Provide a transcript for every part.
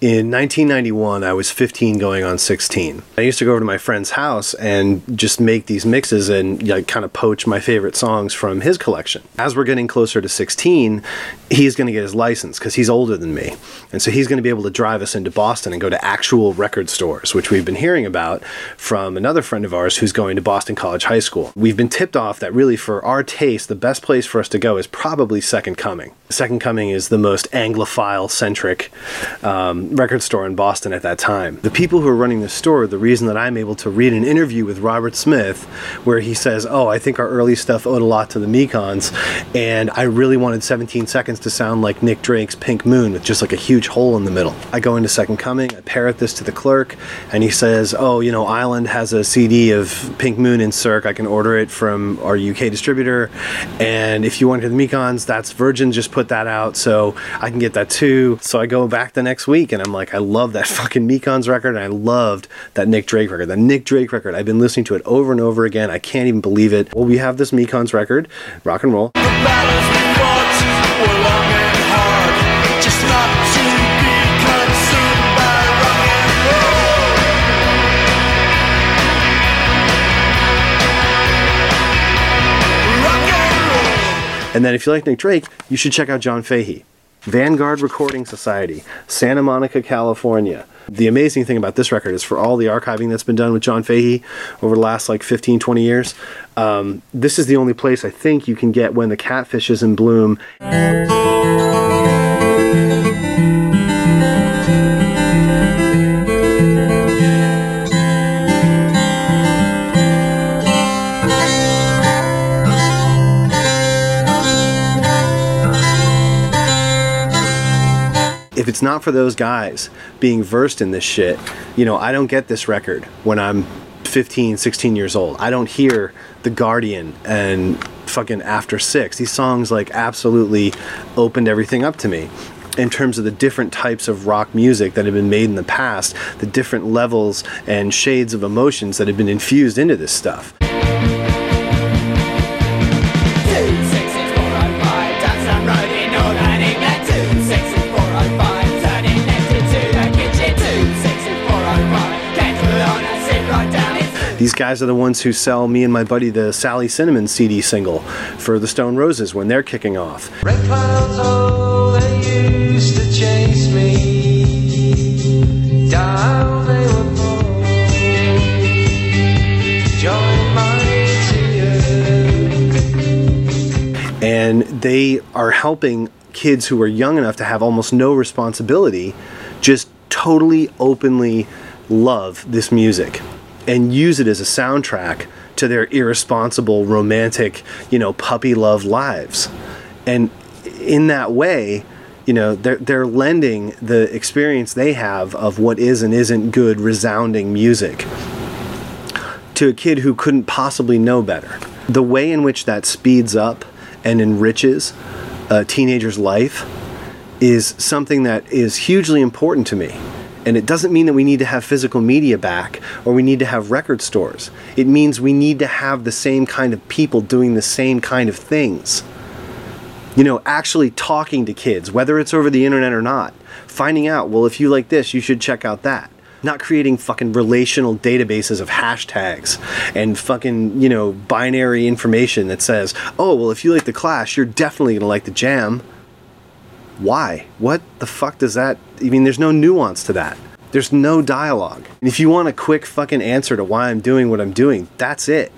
In 1991, I was 15 going on 16. I used to go over to my friend's house and just make these mixes and like, kind of poach my favorite songs from his collection. As we're getting closer to 16, he's going to get his license because he's older than me. And so he's going to be able to drive us into Boston and go to actual record stores, which we've been hearing about from another friend of ours who's going to Boston College High School. We've been tipped off that really, for our taste, the best place for us to go is probably Second Coming. Second Coming is the most Anglophile centric um, record store in Boston at that time. The people who are running the store, the reason that I'm able to read an interview with Robert Smith where he says, Oh, I think our early stuff owed a lot to the Mekons, and I really wanted 17 seconds to sound like Nick Drake's Pink Moon with just like a huge hole in the middle. I go into Second Coming, I parrot this to the clerk, and he says, Oh, you know, Island has a CD of Pink Moon in Cirque. I can order it from our UK distributor, and if you want to hear the Mekons, that's Virgin just put that out, so I can get that too. So I go back the next week, and I'm like, I love that fucking Mekons record, and I loved that Nick Drake record. That Nick Drake record, I've been listening to it over and over again. I can't even believe it. Well, we have this Mekons record, rock and roll. And then if you like Nick Drake, you should check out John Fahey. Vanguard Recording Society, Santa Monica, California. The amazing thing about this record is for all the archiving that's been done with John Fahey over the last like 15, 20 years, um, this is the only place I think you can get When the Catfish is in Bloom. It's not for those guys being versed in this shit, you know, I don't get this record when I'm 15, 16 years old. I don't hear The Guardian and fucking After Six. These songs like absolutely opened everything up to me in terms of the different types of rock music that had been made in the past, the different levels and shades of emotions that had been infused into this stuff. These guys are the ones who sell me and my buddy the Sally Cinnamon CD single for the Stone Roses when they're kicking off. Oh, they used to chase me. Down they would And they are helping kids who are young enough to have almost no responsibility just totally openly love this music and use it as a soundtrack to their irresponsible, romantic, you know, puppy love lives. And in that way, you know, they're, they're lending the experience they have of what is and isn't good, resounding music to a kid who couldn't possibly know better. The way in which that speeds up and enriches a teenager's life is something that is hugely important to me. And it doesn't mean that we need to have physical media back or we need to have record stores. It means we need to have the same kind of people doing the same kind of things. You know, actually talking to kids, whether it's over the internet or not, finding out, well, if you like this, you should check out that. Not creating fucking relational databases of hashtags and fucking, you know, binary information that says, oh, well, if you like the Clash, you're definitely gonna like the Jam why? What the fuck does that? I mean, there's no nuance to that. There's no dialogue. And if you want a quick fucking answer to why I'm doing what I'm doing, that's it.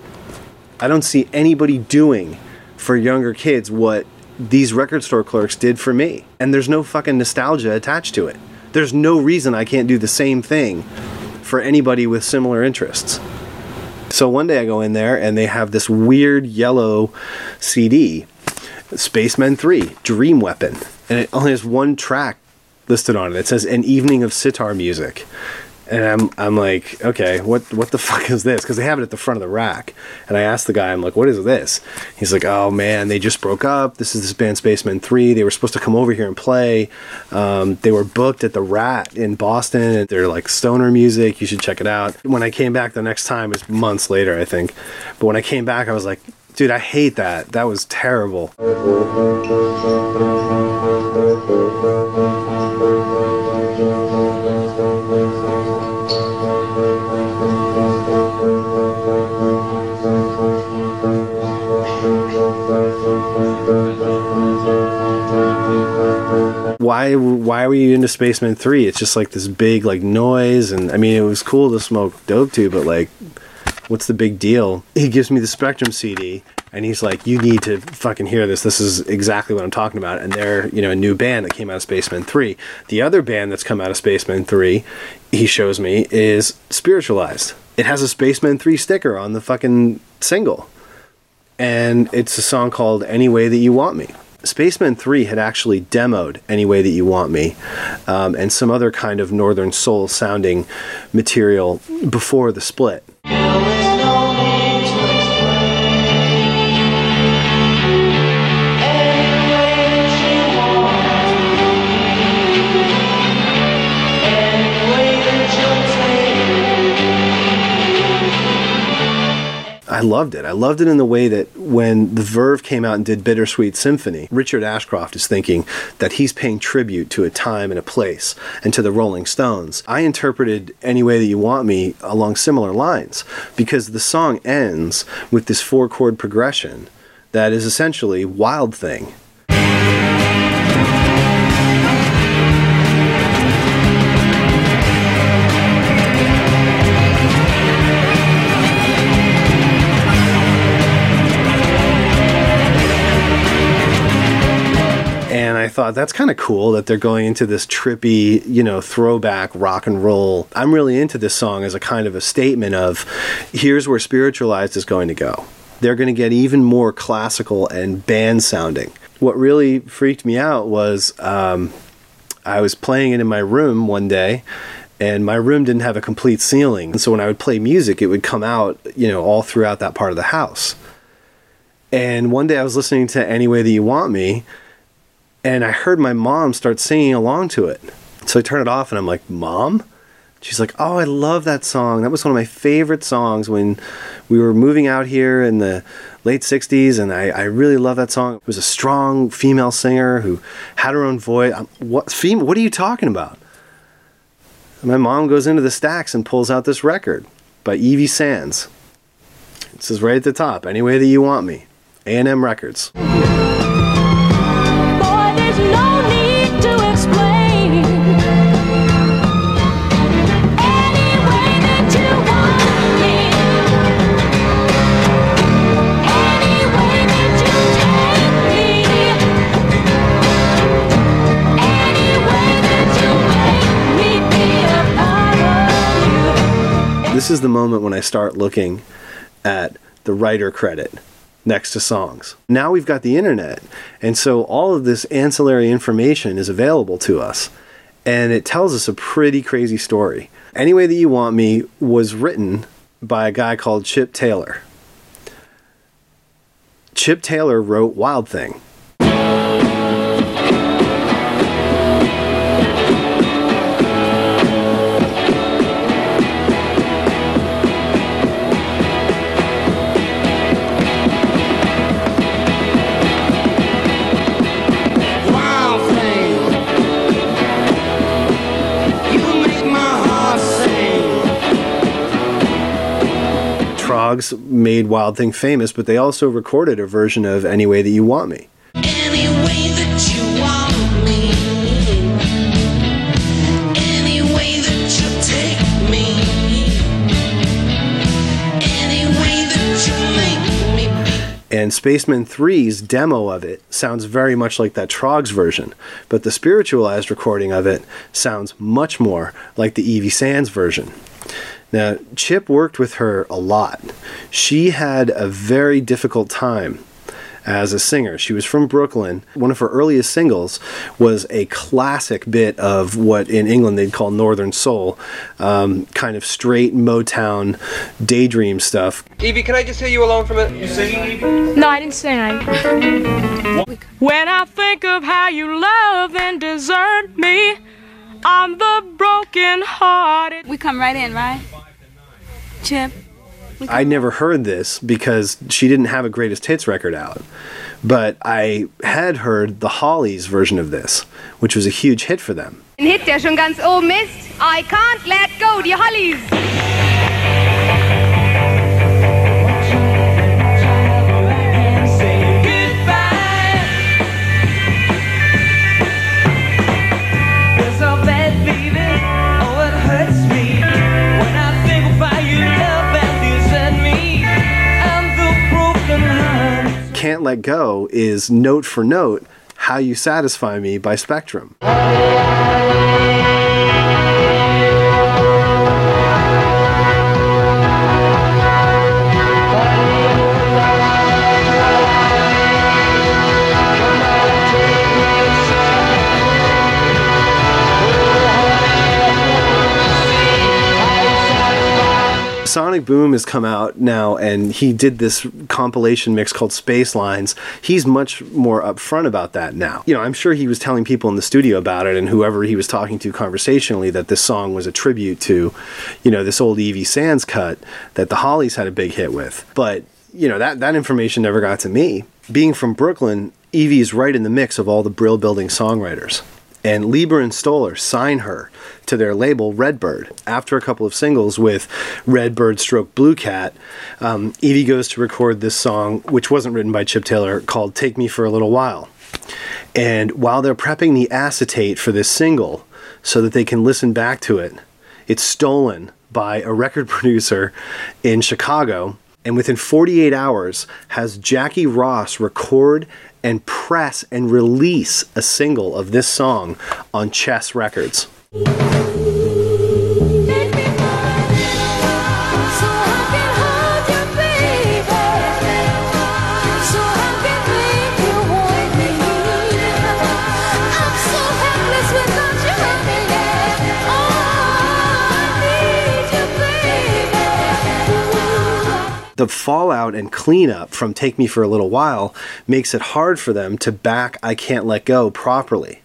I don't see anybody doing for younger kids what these record store clerks did for me. And there's no fucking nostalgia attached to it. There's no reason I can't do the same thing for anybody with similar interests. So one day I go in there and they have this weird yellow CD, Spacemen 3, Dream Weapon and it only has one track listed on it. It says "An Evening of Sitar Music," and I'm I'm like, okay, what what the fuck is this? Because they have it at the front of the rack. And I asked the guy, I'm like, what is this? He's like, oh man, they just broke up. This is this band Spacemen Three. They were supposed to come over here and play. Um, they were booked at the Rat in Boston, they're like stoner music. You should check it out. When I came back the next time, it's months later, I think. But when I came back, I was like, Dude, I hate that. That was terrible. why why were you into Spacemen 3? It's just like this big like noise and I mean it was cool to smoke dope too, but like what's the big deal? He gives me the Spectrum CD and he's like, "You need to fucking hear this. This is exactly what I'm talking about." And they're, you know, a new band that came out of Spacemen 3. The other band that's come out of Spacemen 3, he shows me, is Spiritualized. It has a Spacemen 3 sticker on the fucking single. And it's a song called Any Way That You Want Me. Spacemen 3 had actually demoed Any Way That You Want Me um, and some other kind of Northern Soul sounding material before the split. I loved it. I loved it in the way that when the Verve came out and did Bittersweet Symphony, Richard Ashcroft is thinking that he's paying tribute to a time and a place and to the Rolling Stones. I interpreted Any Way That You Want Me along similar lines because the song ends with this four chord progression that is essentially Wild Thing. Thought that's kind of cool that they're going into this trippy, you know, throwback rock and roll. I'm really into this song as a kind of a statement of here's where spiritualized is going to go. They're going to get even more classical and band sounding. What really freaked me out was um, I was playing it in my room one day and my room didn't have a complete ceiling. And so when I would play music, it would come out, you know, all throughout that part of the house. And one day I was listening to Any Way That You Want Me, and I heard my mom start singing along to it. So I turn it off and I'm like, Mom? She's like, Oh, I love that song. That was one of my favorite songs when we were moving out here in the late 60s, and I, I really love that song. It was a strong female singer who had her own voice. What, fem- what are you talking about? And my mom goes into the stacks and pulls out this record by Evie Sands. It says right at the top, Any Way That You Want Me, A&M Records. This is the moment when I start looking at the writer credit next to songs. Now we've got the internet, and so all of this ancillary information is available to us, and it tells us a pretty crazy story. Any Way That You Want Me was written by a guy called Chip Taylor. Chip Taylor wrote Wild Thing. Troggs made Wild Thing famous, but they also recorded a version of Any Way That You Want Me. Any way that you want me, any way that you take me, any way that you make me. And Spacemen 3's demo of it sounds very much like that Troggs version, but the spiritualized recording of it sounds much more like the Evie Sands version. Now, Chip worked with her a lot. She had a very difficult time as a singer. She was from Brooklyn. One of her earliest singles was a classic bit of what in England they'd call Northern Soul, um, kind of straight Motown daydream stuff. Evie, can I just hear you alone for a minute? You singing? Evie? No, I didn't sing. I... when I think of how you love and desert me, I'm the broken hearted. We come right in, right? Chip. I never heard this because she didn't have a greatest hits record out. But I had heard the Hollies version of this, which was a huge hit for them. Ein Hit, der schon ganz oben ist. I can't let go, die Hollies. Can't Let Go is note for note How You Satisfy Me by Spectrum. Sonic Boom has come out now and he did this compilation mix called Space Lines. He's much more upfront about that now. You know, I'm sure he was telling people in the studio about it and whoever he was talking to conversationally that this song was a tribute to, you know, this old Evie Sands cut that the Hollies had a big hit with. But, you know, that, that information never got to me. Being from Brooklyn, Evie's right in the mix of all the Brill Building songwriters and Leiber and Stoller sign her to their label Redbird. After a couple of singles with Redbird Stroke Blue Cat, um, Evie goes to record this song, which wasn't written by Chip Taylor, called Take Me for a Little While. And while they're prepping the acetate for this single so that they can listen back to it, it's stolen by a record producer in Chicago and within 48 hours has Jackie Ross record and press and release a single of this song on Chess Records. The fallout and cleanup from Take Me for a Little While makes it hard for them to back I Can't Let Go properly.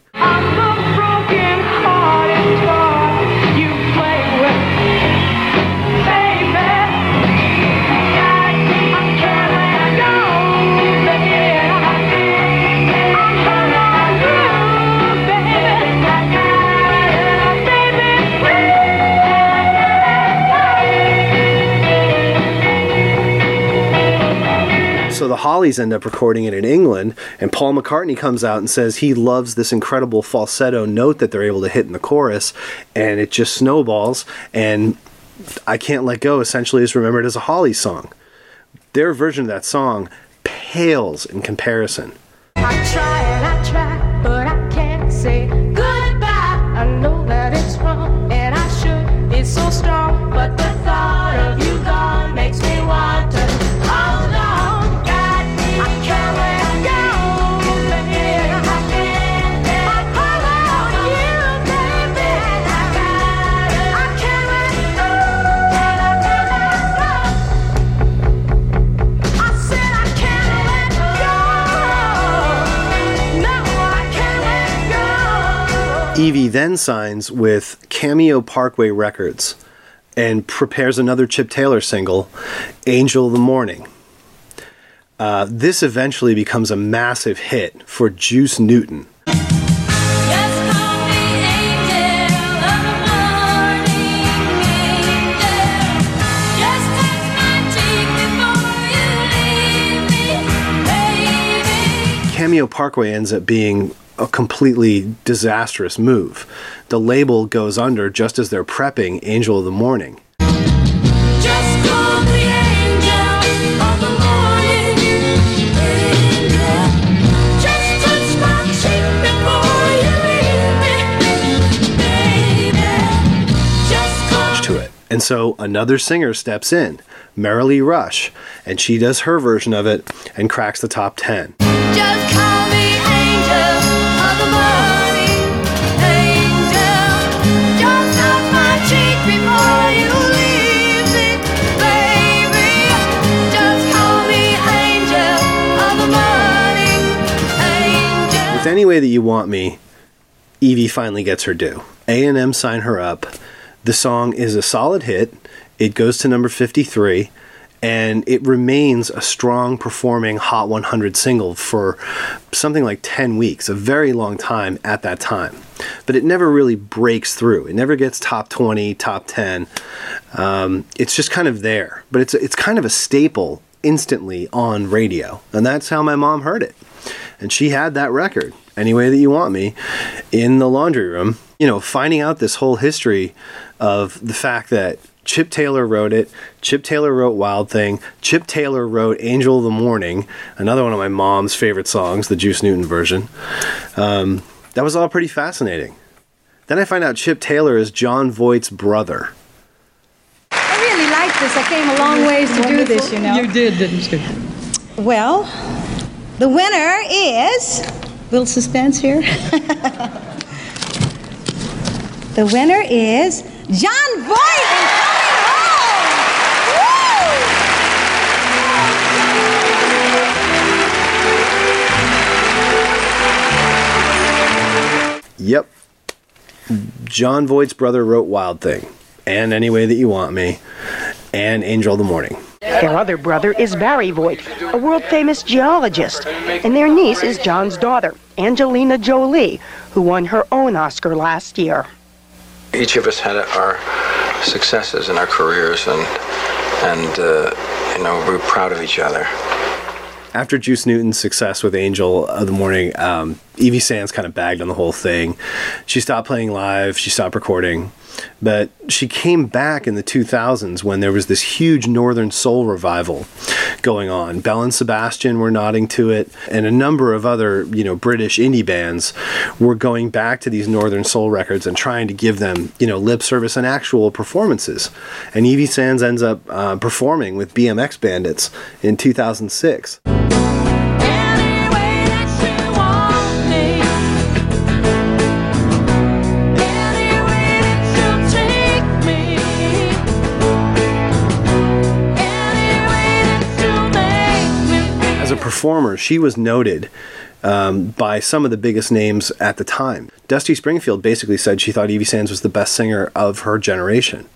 So the Hollies end up recording it in England, and Paul McCartney comes out and says he loves this incredible falsetto note that they're able to hit in the chorus, and it just snowballs. And I Can't Let Go essentially is remembered as a Holly song. Their version of that song pales in comparison. I try and I try, but I can't say Evie then signs with Cameo Parkway Records and prepares another Chip Taylor single, Angel of the Morning. Uh, this eventually becomes a massive hit for Juice Newton. Just call me angel of the morning, angel. Just touch my cheek before you leave me, baby. Cameo Parkway ends up being a completely disastrous move. The label goes under just as they're prepping Angel of the Morning. Just call me angel of the morning, angel. Just touch my cheek before you leave me, baby. Just call to it. And so another singer steps in, Merrilee Rush, and she does her version of it and cracks the top 10. With any Way That You Want Me, Evie finally gets her due. A&M sign her up. The song is a solid hit. It goes to number 53 and it remains a strong performing Hot 100 single for something like 10 weeks, a very long time at that time. But it never really breaks through. It never gets top 20, top 10. Um, it's just kind of there, but it's it's kind of a staple instantly on radio, and that's how my mom heard it. And she had that record, Any Way That You Want Me, in the laundry room. You know, finding out this whole history of the fact that Chip Taylor wrote it. Chip Taylor wrote Wild Thing. Chip Taylor wrote Angel of the Morning, another one of my mom's favorite songs, the Juice Newton version. Um, that was all pretty fascinating. Then I find out Chip Taylor is Jon Voight's brother. I really like this. I came a long ways to do this, you know. You did, didn't you? Well, the winner is. Little suspense here. the winner is Jon Voight Yep. Jon Voight's brother wrote Wild Thing, and Any Way That You Want Me, and Angel of the Morning. Their other brother is Barry Voight, a world famous geologist, and their niece is John's daughter, Angelina Jolie, who won her own Oscar last year. Each of us had our successes in our careers, and and uh, you know we're proud of each other. After Juice Newton's success with Angel of the Morning, um, Evie Sands kind of bagged on the whole thing. She stopped playing live, she stopped recording, but she came back in the 2000s when there was this huge Northern Soul revival going on. Belle and Sebastian were nodding to it, and a number of other, you know, British indie bands were going back to these Northern Soul records and trying to give them, you know, lip service and actual performances. And Evie Sands ends up uh, performing with BMX Bandits in 2006. Performer, she was noted um, by some of the biggest names at the time. Dusty Springfield basically said she thought Evie Sands was the best singer of her generation.